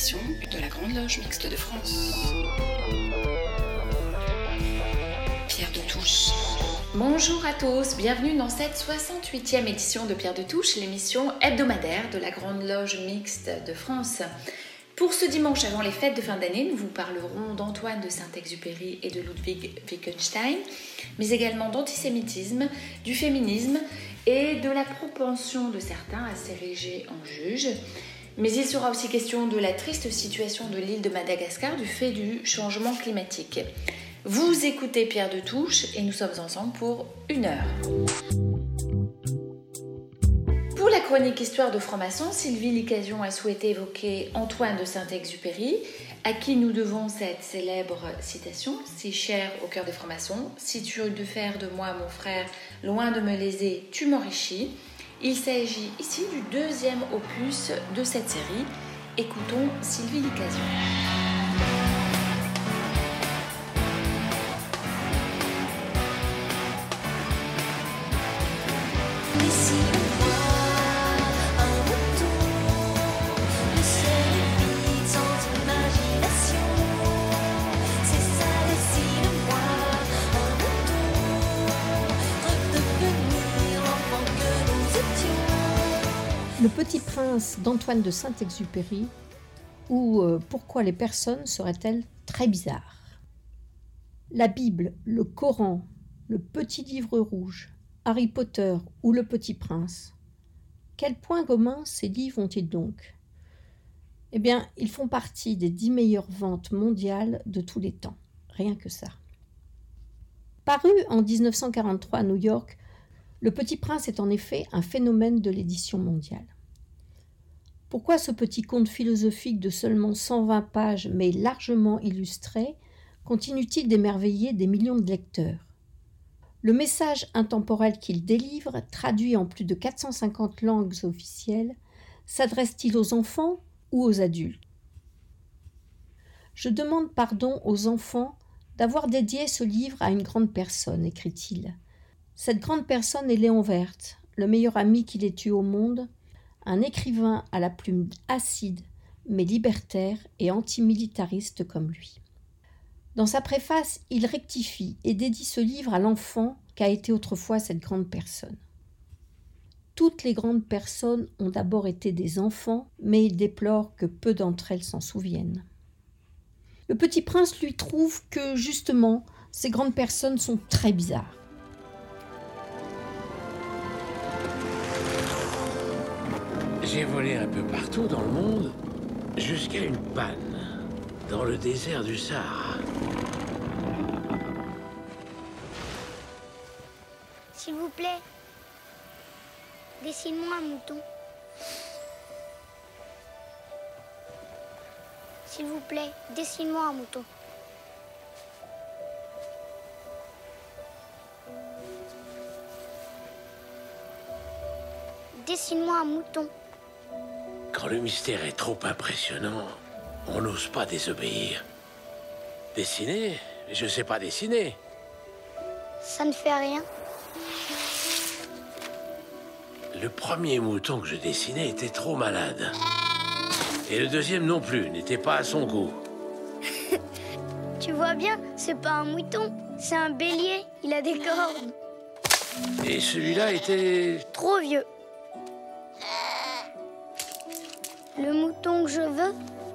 de la Grande Loge Mixte de France. Pierre de Touche. Bonjour à tous, bienvenue dans cette 68e édition de Pierre de Touche, l'émission hebdomadaire de la Grande Loge Mixte de France. Pour ce dimanche avant les fêtes de fin d'année, nous vous parlerons d'Antoine de Saint-Exupéry et de Ludwig Wittgenstein, mais également d'antisémitisme, du féminisme et de la propension de certains à s'ériger en juge. Mais il sera aussi question de la triste situation de l'île de Madagascar du fait du changement climatique. Vous écoutez Pierre de Touche et nous sommes ensemble pour une heure. Pour la chronique Histoire de franc-maçon, Sylvie Licasion a souhaité évoquer Antoine de Saint-Exupéry, à qui nous devons cette célèbre citation, si chère au cœur des francs-maçons Si tu veux faire de moi, mon frère, loin de me léser, tu m'enrichis. Il s'agit ici du deuxième opus de cette série. Écoutons Sylvie Licasion. d'Antoine de Saint-Exupéry ou euh, Pourquoi les personnes seraient-elles très bizarres? La Bible, le Coran, le Petit Livre Rouge, Harry Potter ou Le Petit Prince. Quel point commun ces livres ont-ils donc? Eh bien, ils font partie des dix meilleures ventes mondiales de tous les temps. Rien que ça. Paru en 1943 à New York, le Petit Prince est en effet un phénomène de l'édition mondiale. Pourquoi ce petit conte philosophique de seulement 120 pages, mais largement illustré, continue-t-il d'émerveiller des millions de lecteurs? Le message intemporel qu'il délivre, traduit en plus de 450 langues officielles, s'adresse-t-il aux enfants ou aux adultes? Je demande pardon aux enfants d'avoir dédié ce livre à une grande personne, écrit-il. Cette grande personne est Léon Verte, le meilleur ami qu'il ait eu au monde, un écrivain à la plume acide, mais libertaire et antimilitariste comme lui. Dans sa préface, il rectifie et dédie ce livre à l'enfant qu'a été autrefois cette grande personne. Toutes les grandes personnes ont d'abord été des enfants, mais il déplore que peu d'entre elles s'en souviennent. Le petit prince lui trouve que, justement, ces grandes personnes sont très bizarres. J'ai volé un peu partout dans le monde, jusqu'à une panne, dans le désert du Sahara. S'il vous plaît, dessine-moi un mouton. S'il vous plaît, dessine-moi un mouton. Dessine-moi un mouton. Quand le mystère est trop impressionnant, on n'ose pas désobéir. Dessiner Je sais pas dessiner. Ça ne fait rien. Le premier mouton que je dessinais était trop malade. Et le deuxième non plus, n'était pas à son goût. tu vois bien, c'est pas un mouton, c'est un bélier. Il a des cornes. Et celui-là était... Trop vieux. Le mouton que je veux,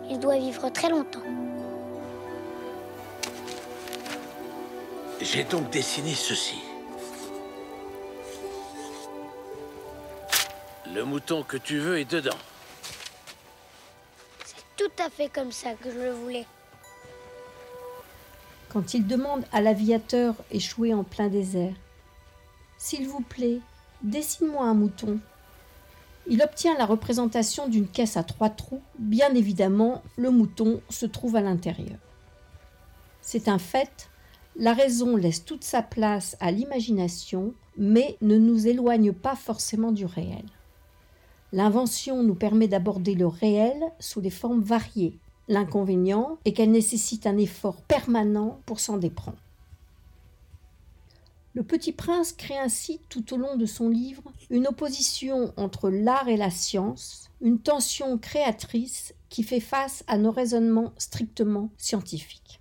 il doit vivre très longtemps. J'ai donc dessiné ceci. Le mouton que tu veux est dedans. C'est tout à fait comme ça que je le voulais. Quand il demande à l'aviateur échoué en plein désert S'il vous plaît, dessine-moi un mouton. Il obtient la représentation d'une caisse à trois trous. Bien évidemment, le mouton se trouve à l'intérieur. C'est un fait, la raison laisse toute sa place à l'imagination, mais ne nous éloigne pas forcément du réel. L'invention nous permet d'aborder le réel sous des formes variées. L'inconvénient est qu'elle nécessite un effort permanent pour s'en déprendre. Le Petit Prince crée ainsi tout au long de son livre une opposition entre l'art et la science, une tension créatrice qui fait face à nos raisonnements strictement scientifiques.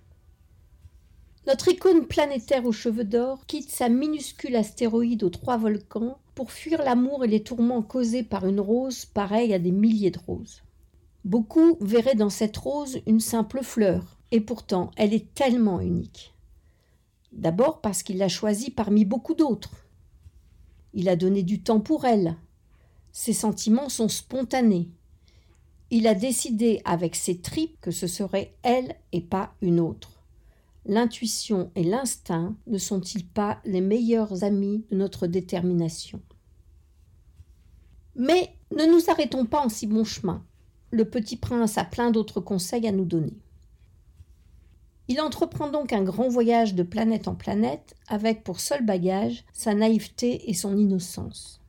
Notre icône planétaire aux cheveux d'or quitte sa minuscule astéroïde aux trois volcans pour fuir l'amour et les tourments causés par une rose pareille à des milliers de roses. Beaucoup verraient dans cette rose une simple fleur, et pourtant elle est tellement unique. D'abord parce qu'il l'a choisie parmi beaucoup d'autres. Il a donné du temps pour elle. Ses sentiments sont spontanés. Il a décidé avec ses tripes que ce serait elle et pas une autre. L'intuition et l'instinct ne sont-ils pas les meilleurs amis de notre détermination? Mais ne nous arrêtons pas en si bon chemin. Le petit prince a plein d'autres conseils à nous donner. Il entreprend donc un grand voyage de planète en planète avec pour seul bagage sa naïveté et son innocence.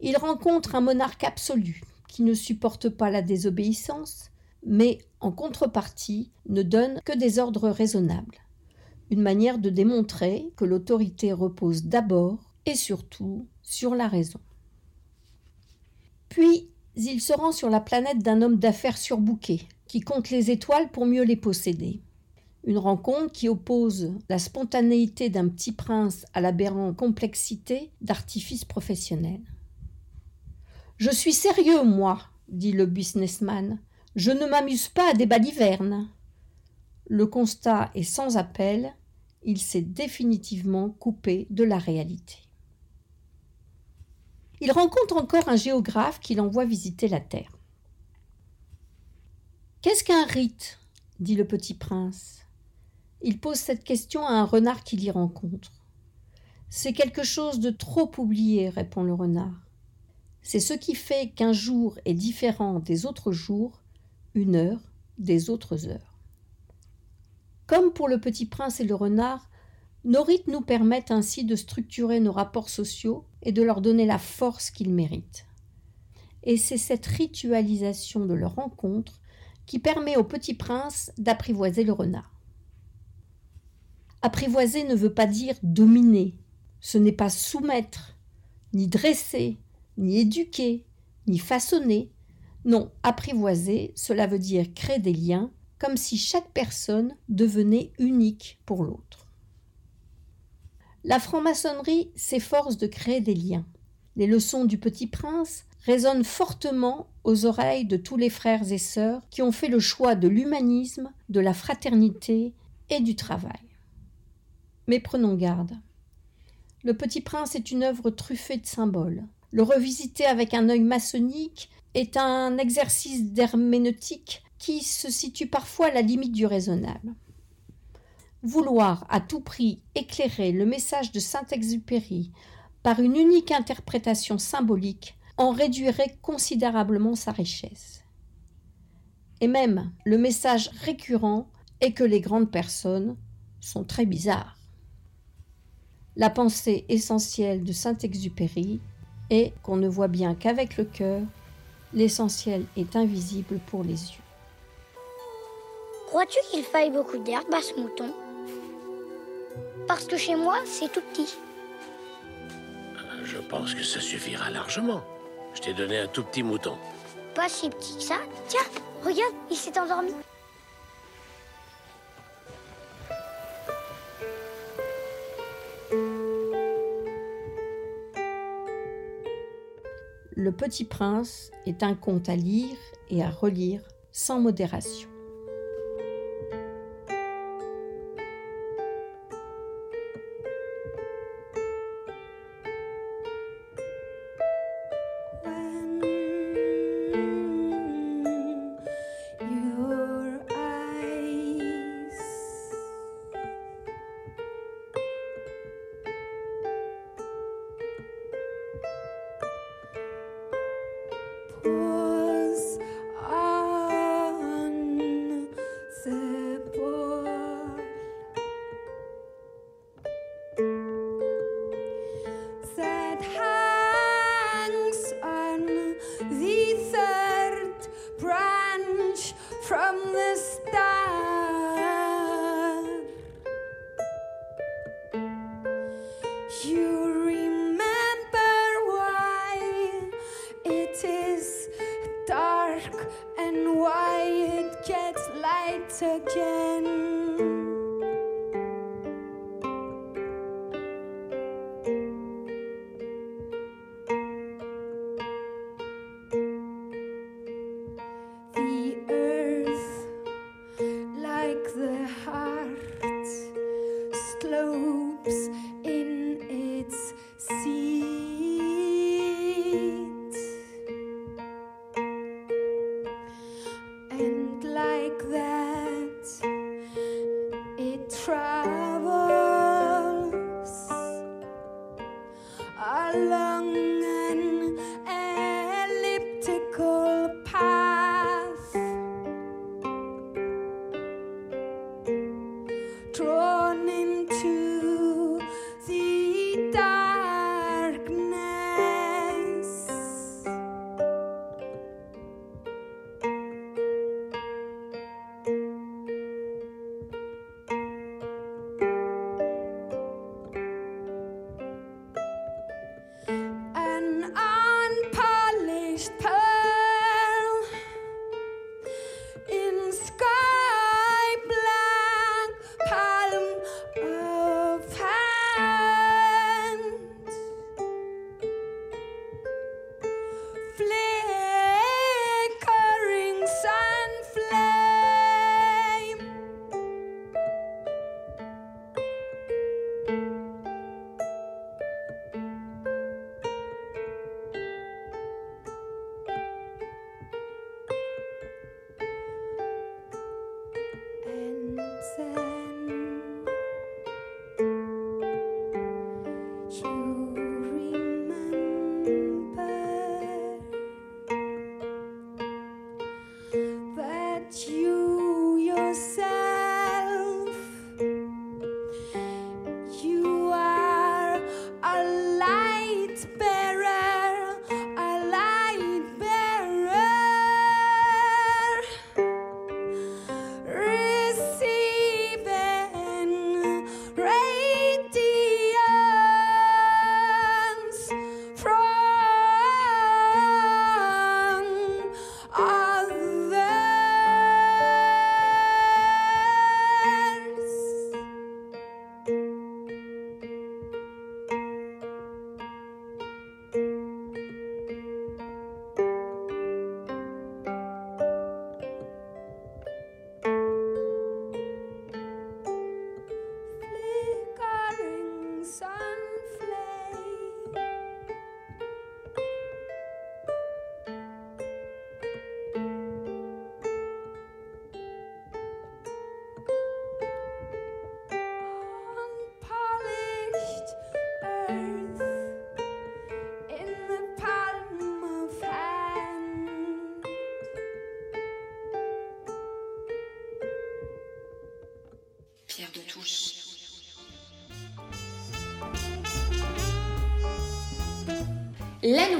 Il rencontre un monarque absolu qui ne supporte pas la désobéissance, mais en contrepartie, ne donne que des ordres raisonnables. Une manière de démontrer que l'autorité repose d'abord et surtout sur la raison. Puis, il se rend sur la planète d'un homme d'affaires surbouqué, qui compte les étoiles pour mieux les posséder. Une rencontre qui oppose la spontanéité d'un petit prince à l'aberrante complexité d'artifices professionnels. Je suis sérieux, moi, dit le businessman. Je ne m'amuse pas à des balivernes. Le constat est sans appel, il s'est définitivement coupé de la réalité. Il rencontre encore un géographe qui l'envoie visiter la Terre. Qu'est-ce qu'un rite? dit le petit prince. Il pose cette question à un renard qu'il y rencontre. C'est quelque chose de trop oublié, répond le renard. C'est ce qui fait qu'un jour est différent des autres jours une heure des autres heures. Comme pour le petit prince et le renard, nos rites nous permettent ainsi de structurer nos rapports sociaux et de leur donner la force qu'ils méritent. Et c'est cette ritualisation de leur rencontre qui permet au petit prince d'apprivoiser le renard. Apprivoiser ne veut pas dire dominer, ce n'est pas soumettre, ni dresser, ni éduquer, ni façonner, non, apprivoiser, cela veut dire créer des liens, comme si chaque personne devenait unique pour l'autre. La franc-maçonnerie s'efforce de créer des liens. Les leçons du Petit Prince résonnent fortement aux oreilles de tous les frères et sœurs qui ont fait le choix de l'humanisme, de la fraternité et du travail. Mais prenons garde. Le Petit Prince est une œuvre truffée de symboles. Le revisiter avec un œil maçonnique est un exercice d'herméneutique qui se situe parfois à la limite du raisonnable. Vouloir à tout prix éclairer le message de Saint-Exupéry par une unique interprétation symbolique en réduirait considérablement sa richesse. Et même le message récurrent est que les grandes personnes sont très bizarres. La pensée essentielle de Saint-Exupéry est qu'on ne voit bien qu'avec le cœur l'essentiel est invisible pour les yeux. Crois-tu qu'il faille beaucoup d'herbe à ce mouton? Parce que chez moi, c'est tout petit. Je pense que ça suffira largement. Je t'ai donné un tout petit mouton. Pas si petit que ça. Tiens, regarde, il s'est endormi. Le Petit Prince est un conte à lire et à relire sans modération.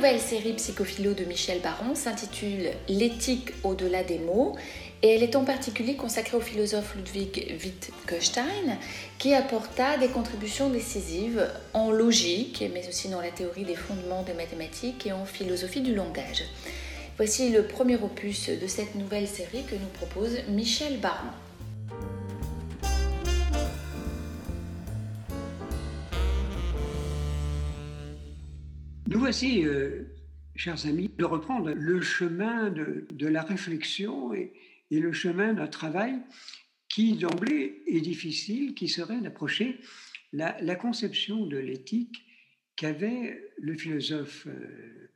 Nouvelle série Psychophilo de Michel Baron s'intitule L'éthique au-delà des mots et elle est en particulier consacrée au philosophe Ludwig Wittgenstein qui apporta des contributions décisives en logique mais aussi dans la théorie des fondements des mathématiques et en philosophie du langage. Voici le premier opus de cette nouvelle série que nous propose Michel Baron. Voici, euh, chers amis, de reprendre le chemin de, la réflexion et, le chemin d'un travail qui d'emblée est difficile, qui serait d'approcher la, conception de l'éthique qu'avait le philosophe euh,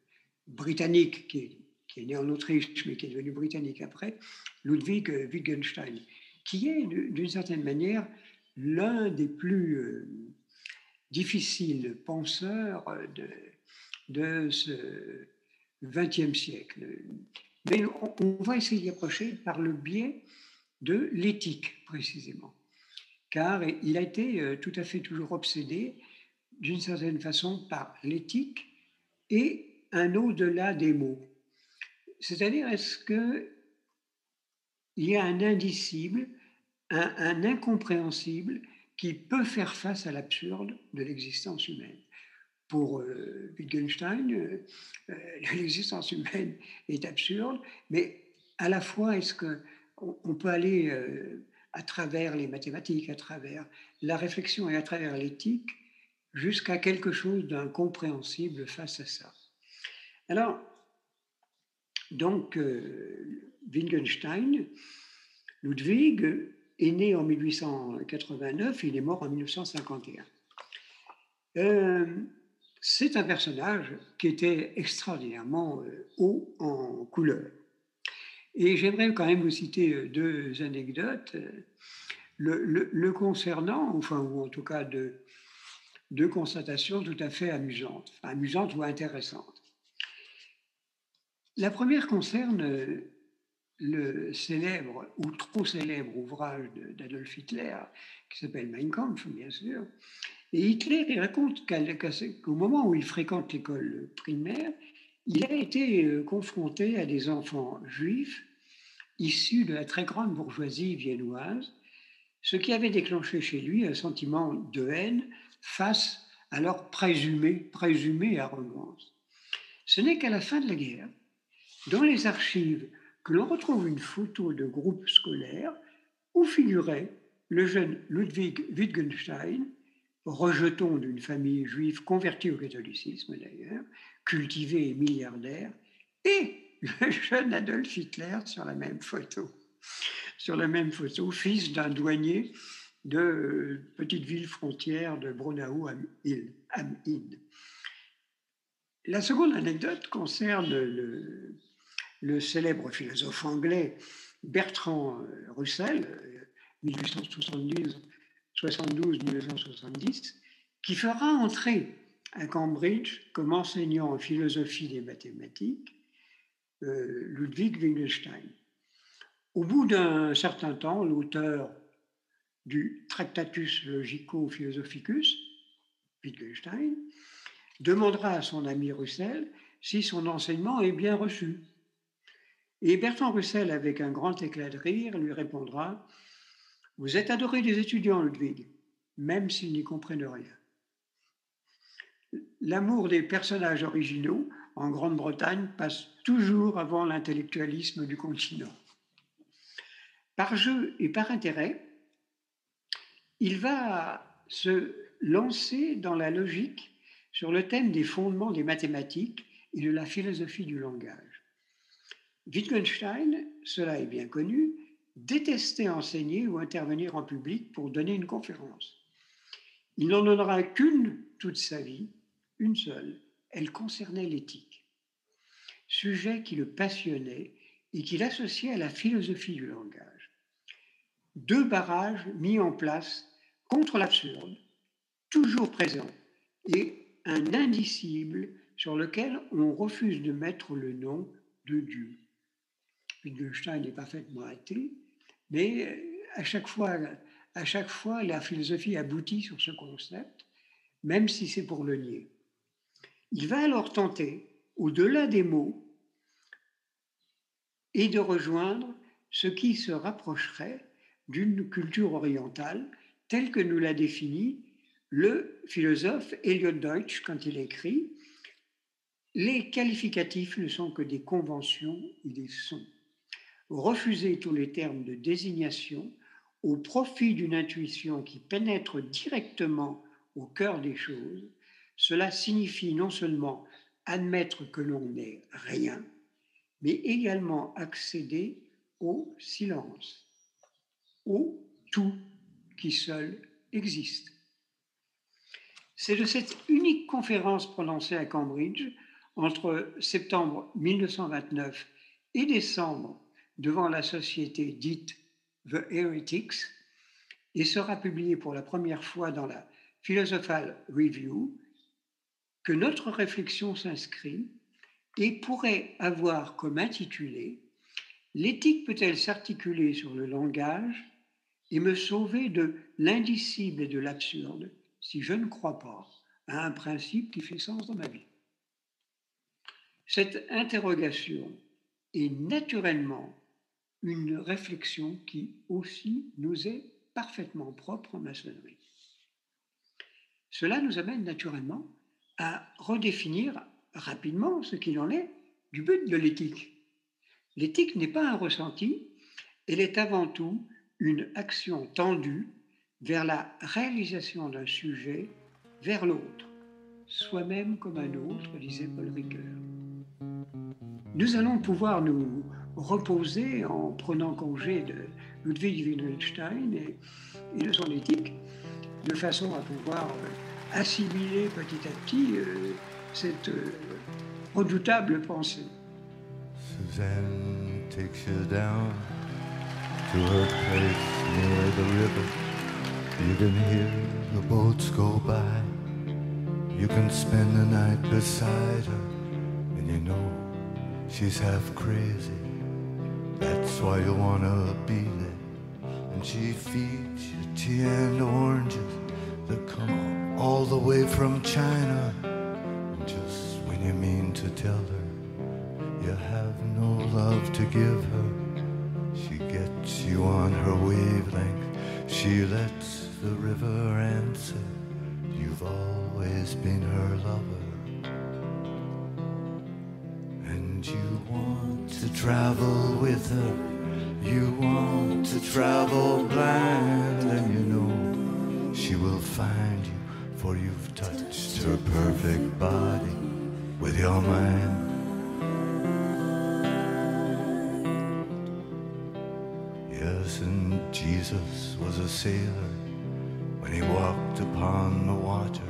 britannique qui est, né en Autriche mais qui est devenu britannique après, Ludwig euh, Wittgenstein, qui est d'une certaine manière l'un des plus euh, difficiles penseurs de, de ce XXe siècle. Mais on, va essayer d'y approcher par le biais de l'éthique, précisément. Car il a été euh, tout à fait toujours obsédé, d'une certaine façon, par l'éthique et un au-delà des mots. C'est-à-dire, est-ce que il y a un indicible, un, un incompréhensible qui peut faire face à l'absurde de l'existence humaine? Pour euh, Wittgenstein, euh, euh, l'existence humaine est absurde, mais à la fois, est-ce que on, on peut aller euh, à travers les mathématiques, à travers la réflexion et à travers l'éthique, jusqu'à quelque chose d'incompréhensible face à ça? Alors, donc, euh, Wittgenstein, Ludwig est né en 1889, il est mort en 1951. Euh, c'est un personnage qui était extraordinairement euh, haut en couleur. Et j'aimerais quand même vous citer euh, deux anecdotes le, concernant, enfin, ou en tout cas deux, constatations tout à fait amusantes, amusantes ou intéressantes. La première concerne euh, le célèbre ou trop célèbre ouvrage d'Adolf Hitler qui s'appelle Mein Kampf, bien sûr. Et Hitler, il raconte qu'au moment où il fréquente l'école primaire, il a été euh, confronté à des enfants juifs issus de la très grande bourgeoisie viennoise, ce qui avait déclenché chez lui un sentiment de haine face à leur présumée, présumée arrogance. Ce n'est qu'à la fin de la guerre, dans les archives, que l'on retrouve une photo de groupe scolaire où figurait le jeune Ludwig Wittgenstein, rejeton d'une famille juive convertie au catholicisme d'ailleurs, cultivé et milliardaire, et le jeune Adolf Hitler sur la même photo. Sur la même photo, fils d'un douanier de euh, petite ville frontière de Brunau am Inn. La seconde anecdote concerne le, célèbre philosophe anglais Bertrand euh, Russell, euh, 1872 72-1970, qui fera entrer à Cambridge, comme enseignant en philosophie des mathématiques, euh, Ludwig Wittgenstein. Au bout d'un certain temps, l'auteur du Tractatus Logico-Philosophicus, Wittgenstein, demandera à son ami Russell si son enseignement est bien reçu. Et Bertrand Russell, avec un grand éclat de rire, lui répondra vous êtes adoré des étudiants, Ludwig, même s'ils n'y comprennent rien. L'amour des personnages originaux en Grande-Bretagne passe toujours avant l'intellectualisme du continent. Par jeu et par intérêt, il va se lancer dans la logique sur le thème des fondements des mathématiques et de la philosophie du langage. Wittgenstein, cela est bien connu, détestait enseigner ou intervenir en public pour donner une conférence. Il n'en donnera qu'une toute sa vie, une seule. Elle concernait l'éthique, sujet qui le passionnait et qu'il associait à la philosophie du langage. Deux barrages mis en place contre l'absurde, toujours présents, et un indicible sur lequel on refuse de mettre le nom de Dieu. Wittgenstein parfaitement athée, mais euh, à chaque fois, à chaque fois, la philosophie aboutit sur ce concept, même si c'est pour le nier. Il va alors tenter, au-delà des mots, et de rejoindre ce qui se rapprocherait d'une culture orientale telle que nous l'a définie le philosophe Eliot Deutsch quand il écrit Les qualificatifs ne sont que des conventions et des sons. Refuser tous les termes de désignation au profit d'une intuition qui pénètre directement au cœur des choses, cela signifie non seulement admettre que l'on n'est rien, mais également accéder au silence, au tout qui seul existe. C'est de cette unique conférence prononcée à Cambridge entre septembre 1929 et décembre devant la société dite The Heretics. Et sera publiée pour la première fois dans la Philosophical Review que notre réflexion s'inscrit et pourrait avoir comme intitulé L'éthique peut-elle s'articuler sur le langage et me sauver de l'indicible et de l'absurde si je ne crois pas à un principe qui fait sens dans ma vie? Cette interrogation est naturellement une réflexion qui aussi nous est parfaitement propre en maçonnerie. Cela nous amène naturellement à redéfinir rapidement ce qu'il en est du but de l'éthique. L'éthique n'est pas un ressenti, Elle est avant tout une action tendue vers la réalisation d'un sujet vers l'autre, soi-même comme un autre, disait Paul Ricoeur. Nous allons pouvoir nous reposer en prenant congé de Ludwig Wittgenstein et, et de son éthique, de façon à pouvoir euh, assimiler petit à petit euh, cette euh, redoutable pensée. Suzanne takes you down to her place near the river. You can hear the boats go by. You can spend the night beside her, and you know she's half crazy. That's why you wanna be there. And she feeds you tea and oranges that come all the way from China. And just when you mean to tell her you have no love to give her, she gets you on her wavelength. She lets the river answer. You've always been her lover. You want to travel with her. You want to travel blind, and you know she will find you, for you've touched her perfect body with your mind. Yes, and Jesus was a sailor when he walked upon the water,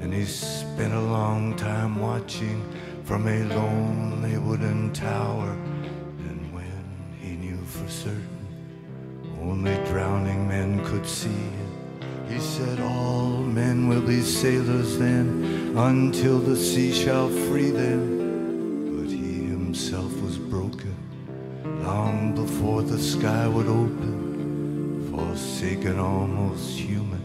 and he spent a long time watching from a lonely wooden tower. And when he knew for certain only drowning men could see him, he said, All men will be sailors then until the sea shall free them. But he himself was broken long before the sky would open, forsaken, almost human.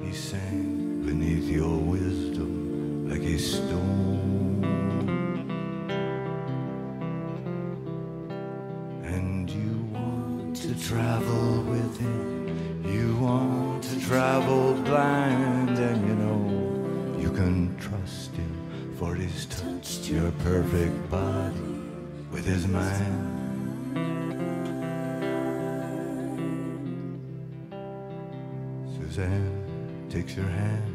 He sank beneath your wisdom like a stone. Travel with him, you want to travel blind, and you know you can trust him, for he's touched your perfect body with his mind. Suzanne takes your hand.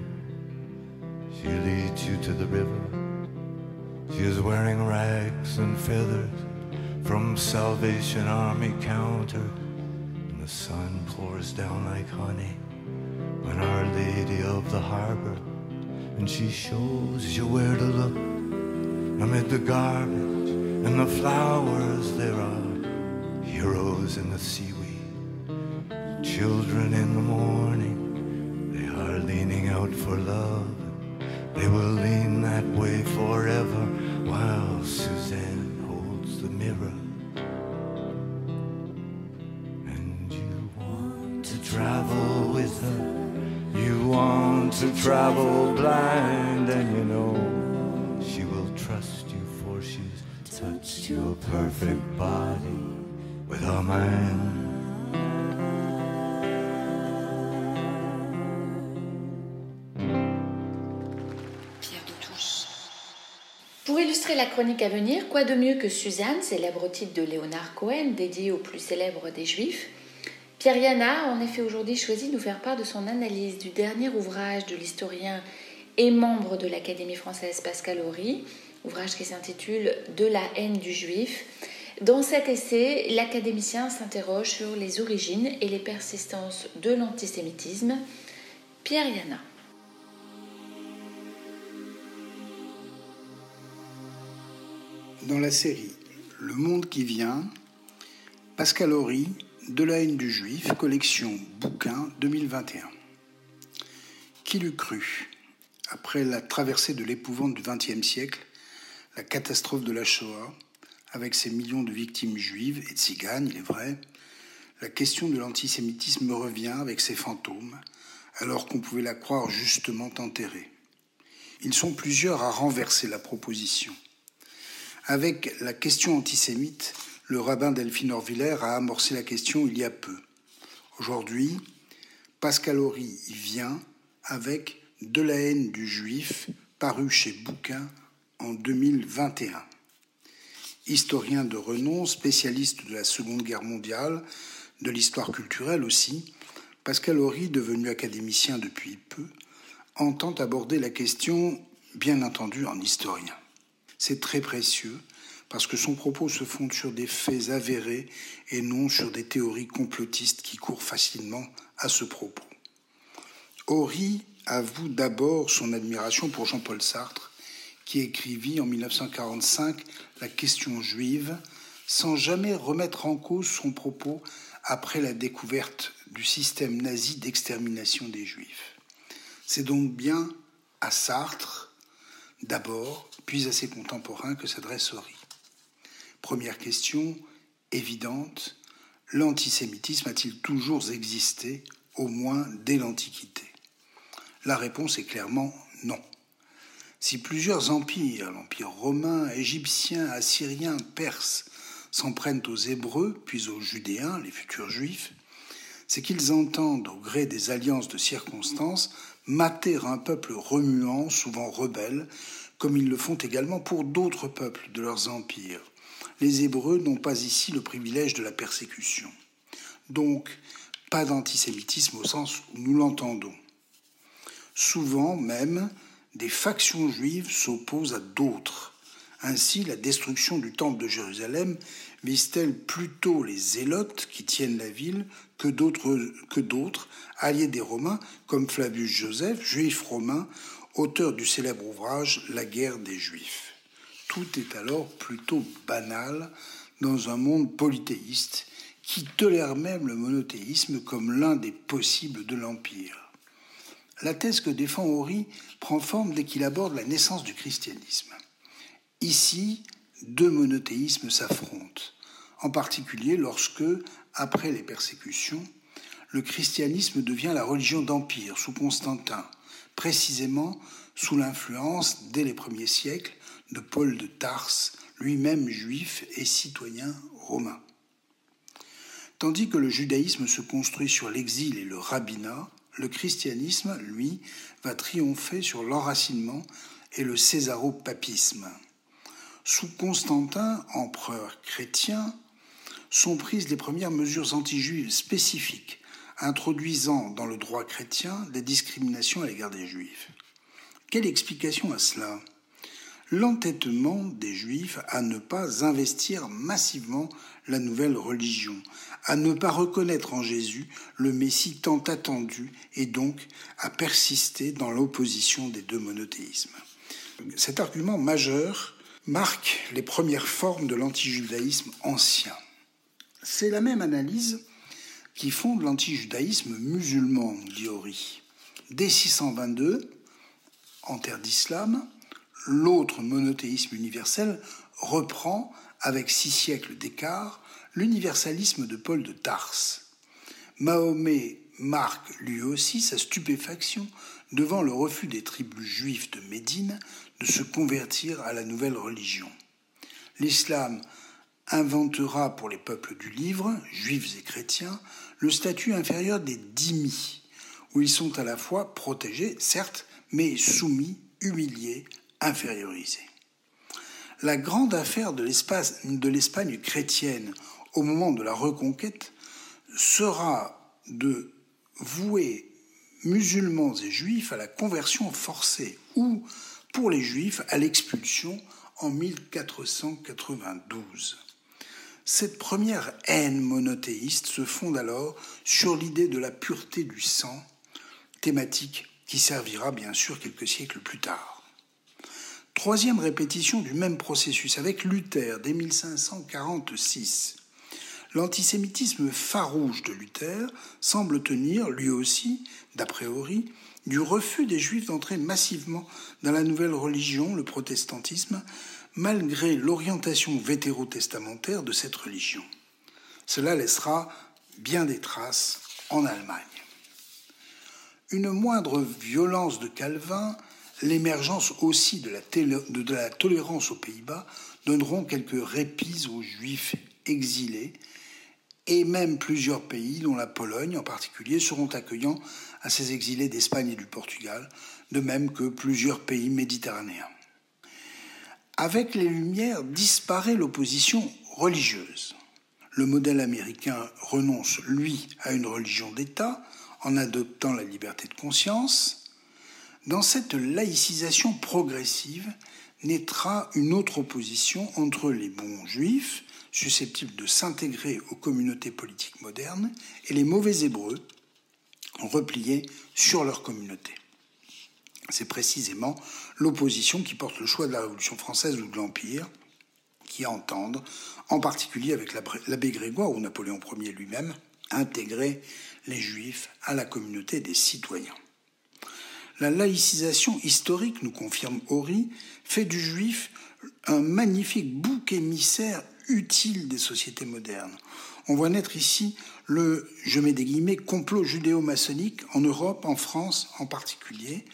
She leads you to the river. She is wearing rags and feathers from Salvation Army counter. The sun pours down like honey on Our Lady of the Harbor. And she shows you where to look amid the garbage and the flowers. There are heroes in the seaweed, children in the morning. They are leaning out for love. They will lean that way forever while Suzanne holds the mirror. Want to travel blind, and you know she will trust you, for she's touched your perfect body with her mind. Pierre de Touche. Pour illustrer la chronique à venir, quoi de mieux que Suzanne, célèbre titre de Léonard Cohen, dédié au plus célèbre des Juifs Pierre Yana a en effet aujourd'hui choisi de nous faire part de son analyse du dernier ouvrage de l'historien et membre de l'Académie française Pascal Horry, ouvrage qui s'intitule De la haine du juif. Dans cet essai, l'académicien s'interroge sur les origines et les persistances de l'antisémitisme. Pierre Yana. Dans la série Le monde qui vient, Pascal Horry, De la haine du juif, collection bouquin 2021. Qui l'eût cru Après la traversée de l'épouvante du XXe siècle, la catastrophe de la Shoah, avec ses millions de victimes juives et tziganes, il est vrai, la question de l'antisémitisme revient avec ses fantômes, alors qu'on pouvait la croire justement enterrée. Ils sont plusieurs à renverser la proposition. Avec la question antisémite, le rabbin Delphine Orviller a amorcé la question il y a peu. Aujourd'hui, Pascal Horry y vient avec De la haine du juif, paru chez Bouquin en 2021. Historien de renom, spécialiste de la Seconde Guerre mondiale, de l'histoire culturelle aussi, Pascal Horry, devenu académicien depuis peu, entend aborder la question, bien entendu, en historien. C'est très précieux parce que son propos se fonde sur des faits avérés et non sur des théories complotistes qui courent facilement à ce propos. Horry avoue d'abord son admiration pour Jean-Paul Sartre, qui écrivit en 1945 La question juive, sans jamais remettre en cause son propos après la découverte du système nazi d'extermination des juifs. C'est donc bien à Sartre, d'abord, puis à ses contemporains que s'adresse Horry. Première question évidente, l'antisémitisme a-t-il toujours existé, au moins dès l'Antiquité? La réponse est clairement non. Si plusieurs empires, l'empire romain, égyptien, assyrien, perse, s'en prennent aux Hébreux, puis aux Judéens, les futurs Juifs, c'est qu'ils entendent, au gré des alliances de circonstances, mater un peuple remuant, souvent rebelle, comme ils le font également pour d'autres peuples de leurs empires. Les Hébreux n'ont pas ici le privilège de la persécution. Donc, pas d'antisémitisme au sens où nous l'entendons. Souvent même, des factions juives s'opposent à d'autres. Ainsi, la destruction du temple de Jérusalem vise-t-elle plutôt les zélotes qui tiennent la ville que d'autres, alliés des Romains, comme Flavius Joseph, juif romain, auteur du célèbre ouvrage La guerre des Juifs. Tout est alors plutôt banal dans un monde polythéiste qui tolère même le monothéisme comme l'un des possibles de l'Empire. La thèse que défend Horry prend forme dès qu'il aborde la naissance du christianisme. Ici, deux monothéismes s'affrontent, en particulier lorsque, après les persécutions, le christianisme devient la religion d'empire sous Constantin, précisément sous l'influence, dès les premiers siècles, de Paul de Tarse, lui-même juif et citoyen romain. Tandis que le judaïsme se construit sur l'exil et le rabbinat, le christianisme, lui, va triompher sur l'enracinement et le césaropapisme. Sous Constantin, empereur chrétien, sont prises les premières mesures anti-juives spécifiques, introduisant dans le droit chrétien des discriminations à l'égard des juifs. Quelle explication à cela? L'entêtement des juifs à ne pas investir massivement la nouvelle religion, à ne pas reconnaître en Jésus le Messie tant attendu et donc à persister dans l'opposition des deux monothéismes. Cet argument majeur marque les premières formes de l'antijudaïsme ancien. C'est la même analyse qui fonde l'antijudaïsme musulman, dit Horry. Dès 622, en terre d'islam, l'autre monothéisme universel reprend, avec six siècles d'écart, l'universalisme de Paul de Tarse. Mahomet marque lui aussi sa stupéfaction devant le refus des tribus juives de Médine de se convertir à la nouvelle religion. L'islam inventera pour les peuples du livre, juifs et chrétiens, le statut inférieur des dhimmis, où ils sont à la fois protégés, certes, mais soumis, humiliés, La grande affaire de l'Espagne chrétienne au moment de la reconquête sera de vouer musulmans et juifs à la conversion forcée ou, pour les juifs, à l'expulsion en 1492. Cette première haine monothéiste se fonde alors sur l'idée de la pureté du sang, thématique qui servira bien sûr quelques siècles plus tard. Troisième répétition du même processus avec Luther dès 1546. L'antisémitisme farouche de Luther semble tenir, lui aussi, d'après Horry, du refus des Juifs d'entrer massivement dans la nouvelle religion, le protestantisme, malgré l'orientation vétérotestamentaire de cette religion. Cela laissera bien des traces en Allemagne. Une moindre violence de Calvin, l'émergence aussi de la, tolérance aux Pays-Bas donneront quelques répits aux Juifs exilés et même plusieurs pays, dont la Pologne en particulier, seront accueillants à ces exilés d'Espagne et du Portugal, de même que plusieurs pays méditerranéens. Avec les Lumières disparaît l'opposition religieuse. Le modèle américain renonce, lui, à une religion d'État en adoptant la liberté de conscience. Dans cette laïcisation progressive naîtra une autre opposition entre les bons juifs, susceptibles de s'intégrer aux communautés politiques modernes, et les mauvais hébreux, repliés sur leur communauté. C'est précisément l'opposition qui porte le choix de la Révolution française ou de l'Empire, qui entendent, en particulier avec l'abbé Grégoire ou Napoléon Ier lui-même, intégrer les juifs à la communauté des citoyens. La laïcisation historique, nous confirme Horry, fait du juif un magnifique bouc émissaire utile des sociétés modernes. On voit naître ici le, je mets des guillemets, complot judéo-maçonnique en Europe, en France en particulier,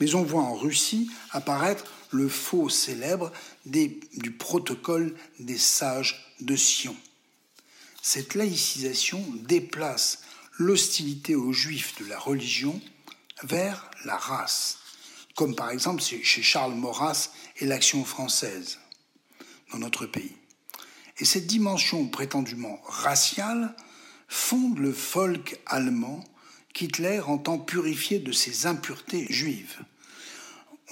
mais on voit en Russie apparaître le faux célèbre du protocole des sages de Sion. Cette laïcisation déplace l'hostilité aux juifs de la religion vers la race, comme par exemple chez Charles Maurras et l'Action française dans notre pays. Et cette dimension prétendument raciale fonde le folk allemand qu'Hitler entend purifier de ses impuretés juives.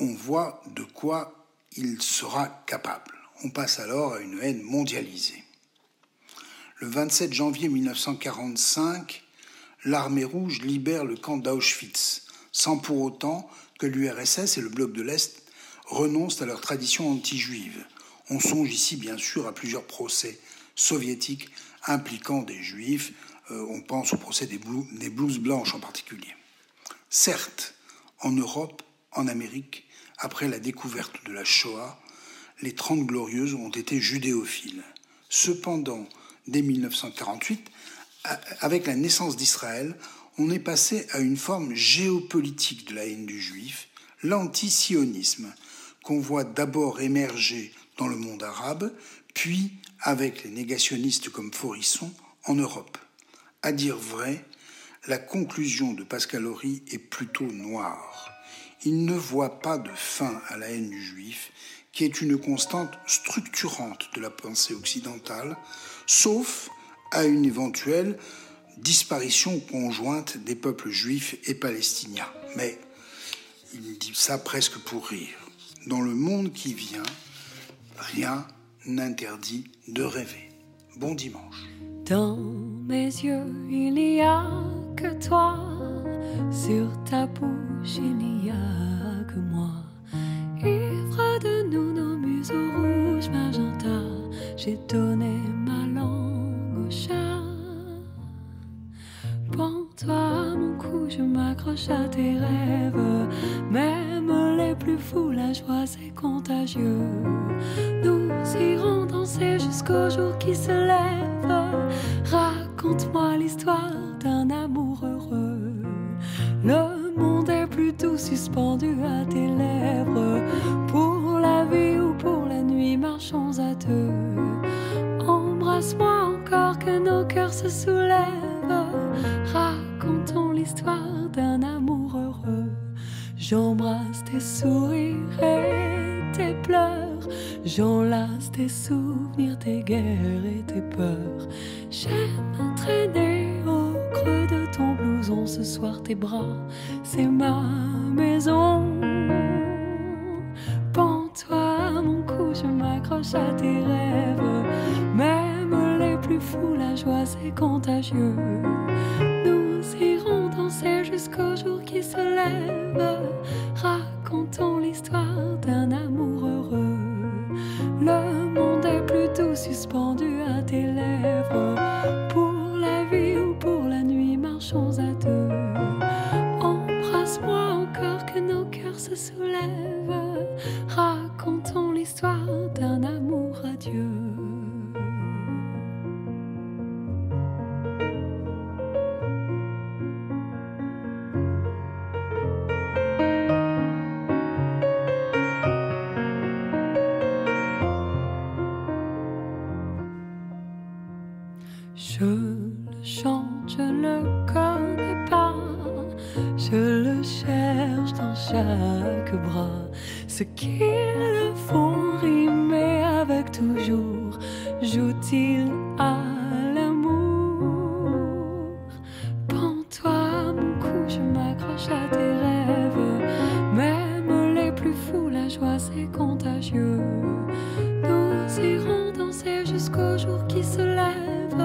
On voit de quoi il sera capable. On passe alors à une haine mondialisée. Le 27 janvier 1945, l'armée rouge libère le camp d'Auschwitz, sans pour autant que l'URSS et le bloc de l'Est renoncent à leur tradition anti-juive. On songe ici bien sûr à plusieurs procès soviétiques impliquant des juifs, euh, on pense au procès des, des blouses blanches en particulier. Certes, en Europe, en Amérique, après la découverte de la Shoah, les Trente Glorieuses ont été judéophiles. Cependant, dès 1948, avec la naissance d'Israël, on est passé à une forme géopolitique de la haine du juif, l'antisionisme, qu'on voit d'abord émerger dans le monde arabe, puis, avec les négationnistes comme Forisson, en Europe. À dire vrai, la conclusion de Pascal Horry est plutôt noire. Il ne voit pas de fin à la haine du juif, qui est une constante structurante de la pensée occidentale, sauf à une éventuelle disparition conjointe des peuples juifs et palestiniens. Mais il dit ça presque pour rire. Dans le monde qui vient, rien n'interdit de rêver. Bon dimanche. Dans mes yeux, il n'y a que toi. Sur ta bouche, il n'y a que moi. Ivre de nous nos museaux rouges, magenta, j'ai donné ma langue au chat. Prends-toi mon cou, je m'accroche à tes rêves. Même les plus fous, la joie c'est contagieux. Nous irons danser jusqu'au jour qui se lève. Raconte-moi l'histoire d'un amour heureux. Le monde est plutôt suspendu à tes lèvres. Pour la vie ou pour la nuit, marchons à deux. Embrasse-moi encore que nos cœurs se soulèvent. J'embrasse tes sourires et tes pleurs. J'enlace tes souvenirs, tes guerres et tes peurs. J'aime traîner au creux de ton blouson ce soir. Tes bras, c'est ma maison. Pends-toi mon cou, je m'accroche à tes rêves. Même les plus fous, la joie c'est contagieux. Jusqu'au jour qui se lève. c'est contagieux. Nous irons danser jusqu'au jour qui se lève.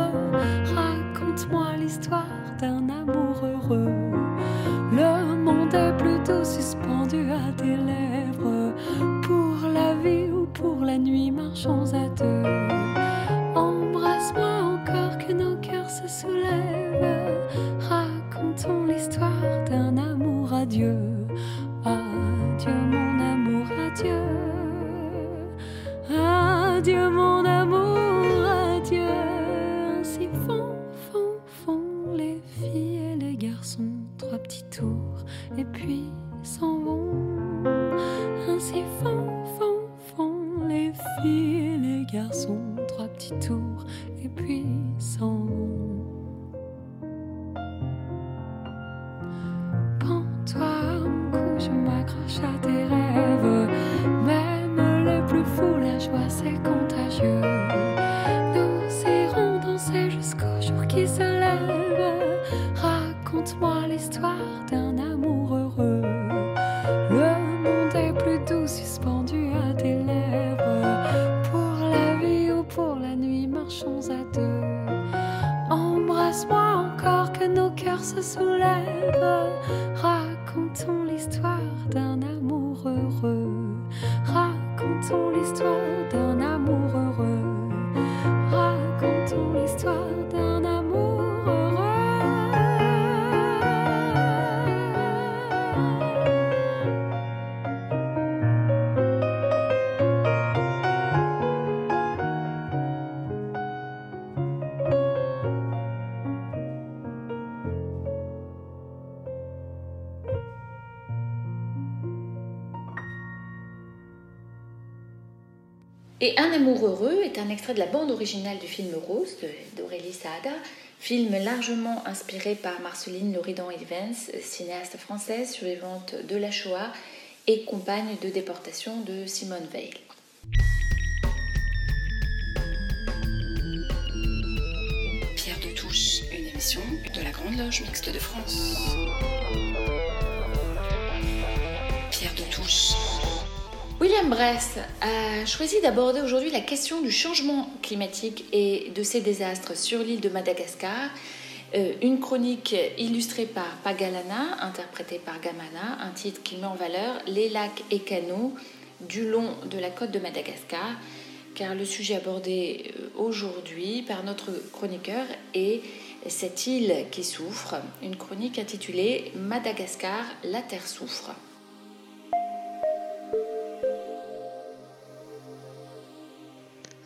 Raconte-moi l'histoire d'un amour heureux. Le monde est plutôt suspendu à tes lèvres. Pour la vie ou pour la nuit, marchons à deux. Embrasse-moi encore que nos cœurs se soulèvent. Racontons l'histoire. Et Un amour heureux est un extrait de la bande originale du film Rose d'Aurélie Saada, film largement inspiré par Marceline Loridan-Evans, cinéaste française survivante de la Shoah et compagne de déportation de Simone Veil. Pierre de Touche, une émission de la Grande Loge Mixte de France. Pierre de Touche. William Bress a choisi d'aborder aujourd'hui la question du changement climatique et de ses désastres sur l'île de Madagascar. Euh, une chronique illustrée par Pagalana, interprétée par Gamana, un titre qui met en valeur les lacs et canaux du long de la côte de Madagascar, car le sujet abordé euh, aujourd'hui par notre chroniqueur est cette île qui souffre, une chronique intitulée Madagascar, la terre souffre.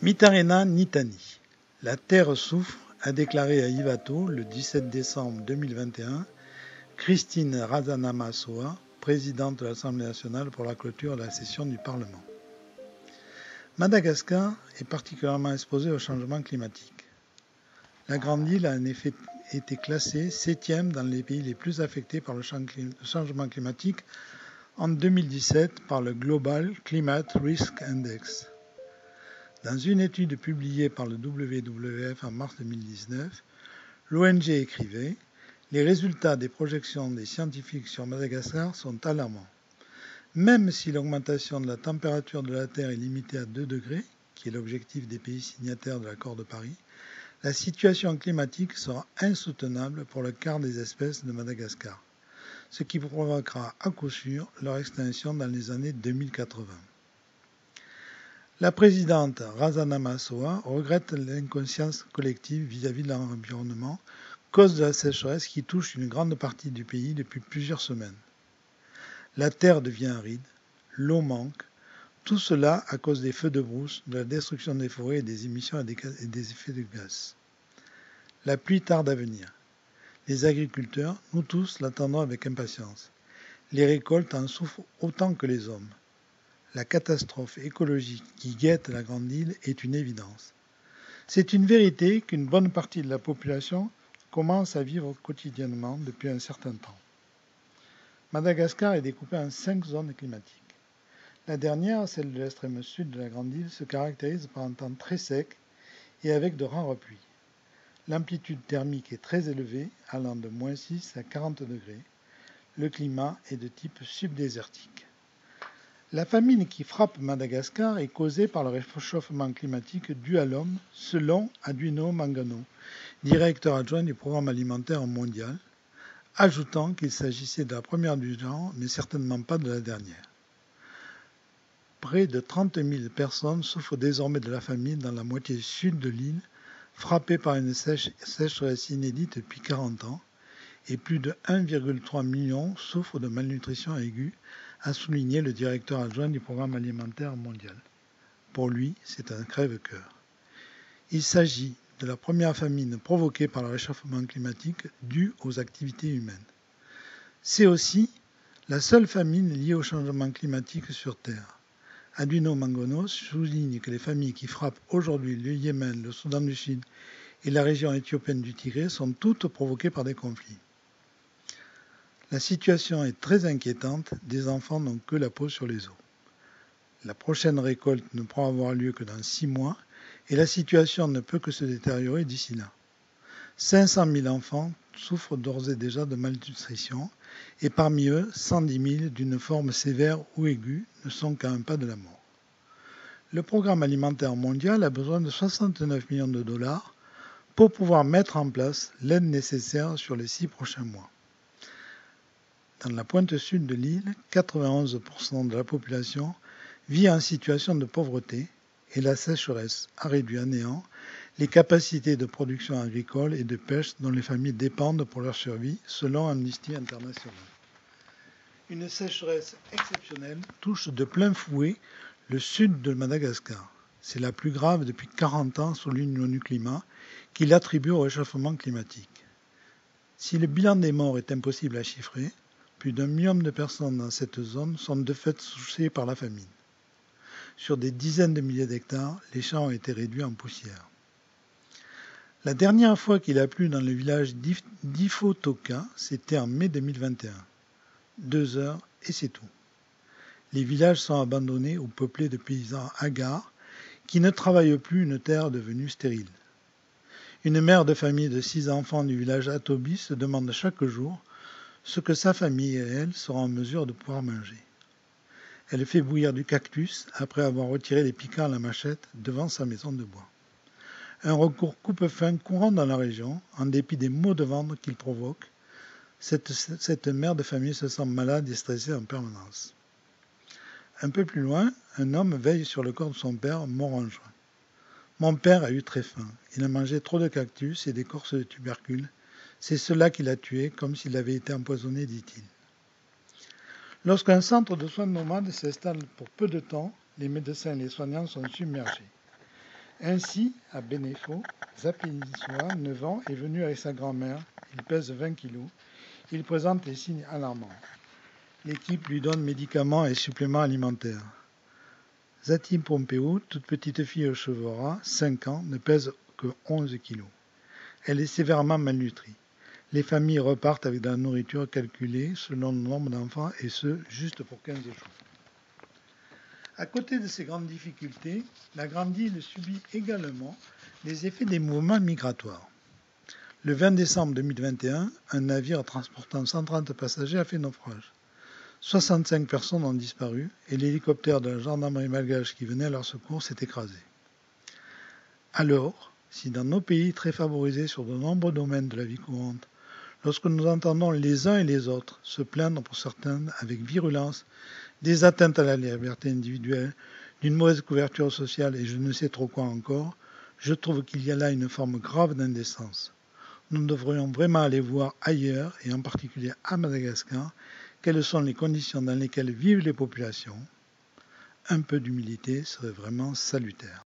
Mitarena Nitani. La terre souffre, a déclaré à Ivato le 17 décembre 2021 Christine Razanama-Soa, présidente de l'Assemblée nationale pour la clôture de la session du Parlement. Madagascar est particulièrement exposée au changement climatique. La grande île a en effet été classée septième dans les pays les plus affectés par le changement climatique en 2017 par le Global Climate Risk Index. Dans une étude publiée par le WWF en mars 2019, l'ONG écrivait Les résultats des projections des scientifiques sur Madagascar sont alarmants. Même si l'augmentation de la température de la Terre est limitée à 2 degrés, qui est l'objectif des pays signataires de l'accord de Paris, la situation climatique sera insoutenable pour le quart des espèces de Madagascar, ce qui provoquera à coup sûr leur extinction dans les années 2080. La présidente Razana Massoa regrette l'inconscience collective vis-à-vis de l'environnement, cause de la sécheresse qui touche une grande partie du pays depuis plusieurs semaines. La terre devient aride, l'eau manque, tout cela à cause des feux de brousse, de la destruction des forêts et des émissions et des effets de gaz. La pluie tarde à venir. Les agriculteurs, nous tous, l'attendons avec impatience. Les récoltes en souffrent autant que les hommes. La catastrophe écologique qui guette la grande île est une évidence. C'est une vérité qu'une bonne partie de la population commence à vivre quotidiennement depuis un certain temps. Madagascar est découpée en cinq zones climatiques. La dernière, celle de l'extrême sud de la grande île, se caractérise par un temps très sec et avec de rares pluies. L'amplitude thermique est très élevée, allant de moins 6 à 40 degrés. Le climat est de type subdésertique. La famine qui frappe Madagascar est causée par le réchauffement climatique dû à l'homme, selon Aduino Mangano, directeur adjoint du Programme alimentaire mondial, ajoutant qu'il s'agissait de la première du genre, mais certainement pas de la dernière. Près de 30 000 personnes souffrent désormais de la famine dans la moitié sud de l'île, frappée par une sécheresse inédite depuis 40 ans, et plus de 1,3 million souffrent de malnutrition aiguë, a souligné le directeur adjoint du Programme alimentaire mondial. Pour lui, c'est un crève-cœur. Il s'agit de la première famine provoquée par le réchauffement climatique due aux activités humaines. C'est aussi la seule famine liée au changement climatique sur Terre. Aduino Mangono souligne que les familles qui frappent aujourd'hui le Yémen, le Soudan du Sud et la région éthiopienne du Tigré sont toutes provoquées par des conflits. La situation est très inquiétante, des enfants n'ont que la peau sur les os. La prochaine récolte ne pourra avoir lieu que dans six mois et la situation ne peut que se détériorer d'ici là. 500 000 enfants souffrent d'ores et déjà de malnutrition et parmi eux, 110 000 d'une forme sévère ou aiguë ne sont qu'à un pas de la mort. Le programme alimentaire mondial a besoin de 69 millions de dollars pour pouvoir mettre en place l'aide nécessaire sur les six prochains mois. Dans la pointe sud de l'île, 91% de la population vit en situation de pauvreté et la sécheresse a réduit à néant les capacités de production agricole et de pêche dont les familles dépendent pour leur survie, selon Amnesty International. Une sécheresse exceptionnelle touche de plein fouet le sud de Madagascar. C'est la plus grave depuis 40 ans, souligne l'ONU Climat, qui l'attribue au réchauffement climatique. Si le bilan des morts est impossible à chiffrer, plus d'un million de personnes dans cette zone sont de fait touchées par la famine. Sur des dizaines de milliers d'hectares, les champs ont été réduits en poussière. La dernière fois qu'il a plu dans le village d'Ifotoka, c'était en mai 2021. Deux heures et c'est tout. Les villages sont abandonnés ou peuplés de paysans hagards qui ne travaillent plus une terre devenue stérile. Une mère de famille de six enfants du village Atobi se demande chaque jour ce que sa famille et elle seront en mesure de pouvoir manger. Elle fait bouillir du cactus après avoir retiré les piquants à la machette devant sa maison de bois. Un recours coupe-fin courant dans la région, en dépit des maux de ventre qu'il provoque. Cette, mère de famille se sent malade et stressée en permanence. Un peu plus loin, un homme veille sur le corps de son père, mort en juin. Mon père a eu très faim. Il a mangé trop de cactus et d'écorces de tubercules c'est cela qui l'a tué, comme s'il avait été empoisonné, dit-il. Lorsqu'un centre de soins nomades s'installe pour peu de temps, les médecins et les soignants sont submergés. Ainsi, à Benefo, Zapiniswa, 9 ans, est venu avec sa grand-mère. Il pèse 20 kilos. Il présente les signes alarmants. L'équipe lui donne médicaments et suppléments alimentaires. Zati Pompeo, toute petite fille aux cheveux ras, 5 ans, ne pèse que 11 kilos. Elle est sévèrement malnutrie les familles repartent avec de la nourriture calculée selon le nombre d'enfants et ce, juste pour 15 jours. À côté de ces grandes difficultés, la Grande Île subit également les effets des mouvements migratoires. Le 20 décembre 2021, un navire transportant 130 passagers a fait naufrage. 65 personnes ont disparu et l'hélicoptère de la gendarmerie malgache qui venait à leur secours s'est écrasé. Alors, si dans nos pays très favorisés sur de nombreux domaines de la vie courante, lorsque nous entendons les uns et les autres se plaindre pour certains avec virulence des atteintes à la liberté individuelle, d'une mauvaise couverture sociale et je ne sais trop quoi encore, je trouve qu'il y a là une forme grave d'indécence. Nous devrions vraiment aller voir ailleurs, et en particulier à Madagascar, quelles sont les conditions dans lesquelles vivent les populations. Un peu d'humilité serait vraiment salutaire.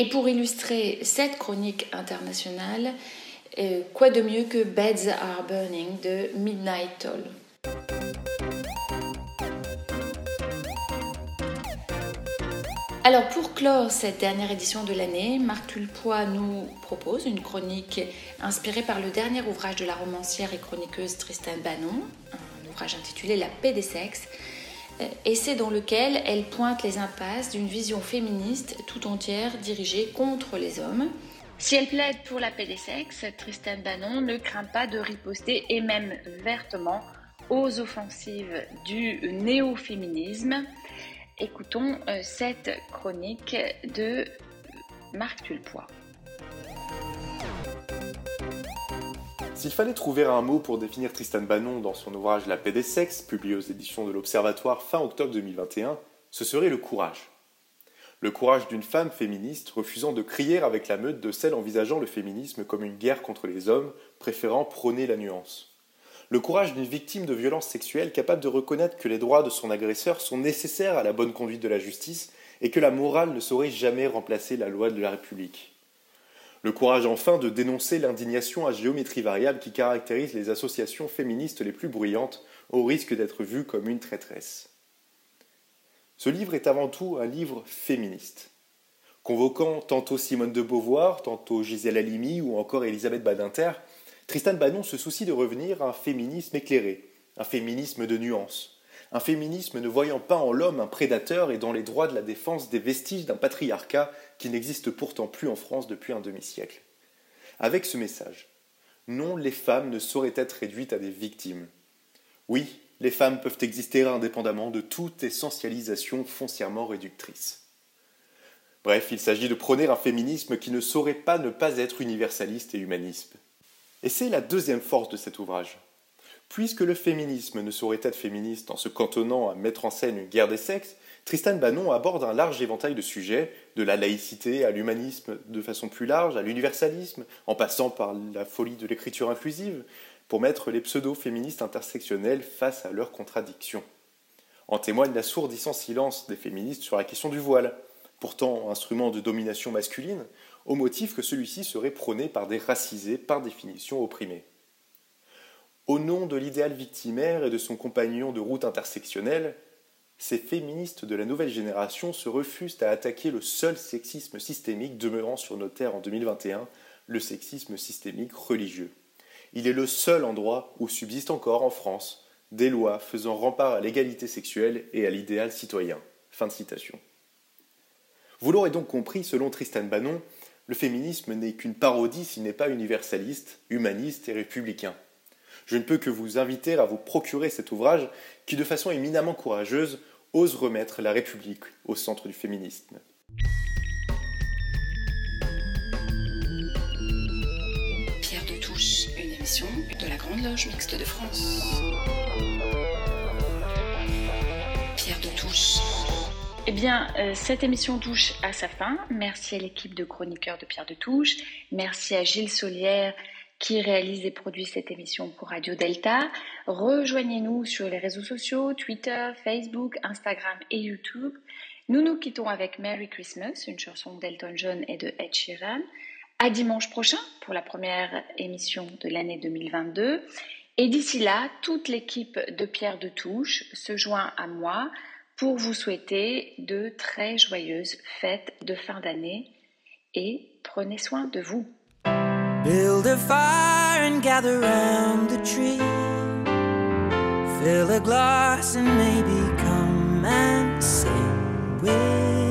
Et pour illustrer cette chronique internationale, euh, quoi de mieux que Beds Are Burning de Midnight Toll Alors pour clore cette dernière édition de l'année, Marc Tulpois nous propose une chronique inspirée par le dernier ouvrage de la romancière et chroniqueuse Tristan Bannon, un ouvrage intitulé La paix des sexes, essai dans lequel elle pointe les impasses d'une vision féministe tout entière dirigée contre les hommes. Si elle plaide pour la paix des sexes, Tristan Bannon ne craint pas de riposter et même vertement aux offensives du néo-féminisme. Écoutons euh, cette chronique de Marc Tulpois. S'il fallait trouver un mot pour définir Tristan Bannon dans son ouvrage La paix des sexes, publié aux éditions de l'Observatoire fin octobre 2021, ce serait le courage. Le courage d'une femme féministe refusant de crier avec la meute de celles envisageant le féminisme comme une guerre contre les hommes, préférant prôner la nuance. Le courage d'une victime de violences sexuelles capable de reconnaître que les droits de son agresseur sont nécessaires à la bonne conduite de la justice et que la morale ne saurait jamais remplacer la loi de la République. Le courage enfin de dénoncer l'indignation à géométrie variable qui caractérise les associations féministes les plus bruyantes au risque d'être vues comme une traîtresse. Ce livre est avant tout un livre féministe. Convoquant tantôt Simone de Beauvoir, tantôt Gisèle Halimi ou encore Elisabeth Badinter, Tristan Bannon se soucie de revenir à un féminisme éclairé, un féminisme de nuances, un féminisme ne voyant pas en l'homme un prédateur et dans les droits de la défense des vestiges d'un patriarcat qui n'existe pourtant plus en France depuis un demi-siècle. Avec ce message, non, les femmes ne sauraient être réduites à des victimes. Oui, les femmes peuvent exister indépendamment de toute essentialisation foncièrement réductrice. Bref, il s'agit de prôner un féminisme qui ne saurait pas ne pas être universaliste et humaniste. Et c'est la deuxième force de cet ouvrage. Puisque le féminisme ne saurait être féministe en se cantonnant à mettre en scène une guerre des sexes, Tristan Bannon aborde un large éventail de sujets, de la laïcité à l'humanisme de façon plus large, à l'universalisme, en passant par la folie de l'écriture inclusive, pour mettre les pseudo-féministes intersectionnels face à leurs contradictions. En témoigne l'assourdissant silence des féministes sur la question du voile, pourtant instrument de domination masculine, au motif que celui-ci serait prôné par des racisés par définition opprimés. Au nom de l'idéal victimaire et de son compagnon de route intersectionnelle, Ces féministes de la nouvelle génération se refusent à attaquer le seul sexisme systémique demeurant sur nos terres en 2021, le sexisme systémique religieux. Il est le seul endroit où subsistent encore en France des lois faisant rempart à l'égalité sexuelle et à l'idéal citoyen. Fin de citation. Vous l'aurez donc compris, selon Tristan Bannon, le féminisme n'est qu'une parodie s'il n'est pas universaliste, humaniste et républicain. Je ne peux que vous inviter à vous procurer cet ouvrage qui, de façon éminemment courageuse, ose remettre la République au centre du féminisme. Pierre de Touche, une émission de la Grande Loge Mixte de France. Pierre de Touche. Eh bien, euh, cette émission touche à sa fin. Merci à l'équipe de chroniqueurs de Pierre de Touche. Merci à Gilles Solière qui réalise et produit cette émission pour Radio Delta. Rejoignez-nous sur les réseaux sociaux, Twitter, Facebook, Instagram et YouTube. Nous nous quittons avec Merry Christmas, une chanson d'Elton John et de Ed Sheeran. À dimanche prochain pour la première émission de l'année 2022. Et d'ici là, toute l'équipe de Pierre de Touche se joint à moi pour vous souhaiter de très joyeuses fêtes de fin d'année et prenez soin de vous. Build a fire and gather round the tree. Fill a glass and maybe come and sing with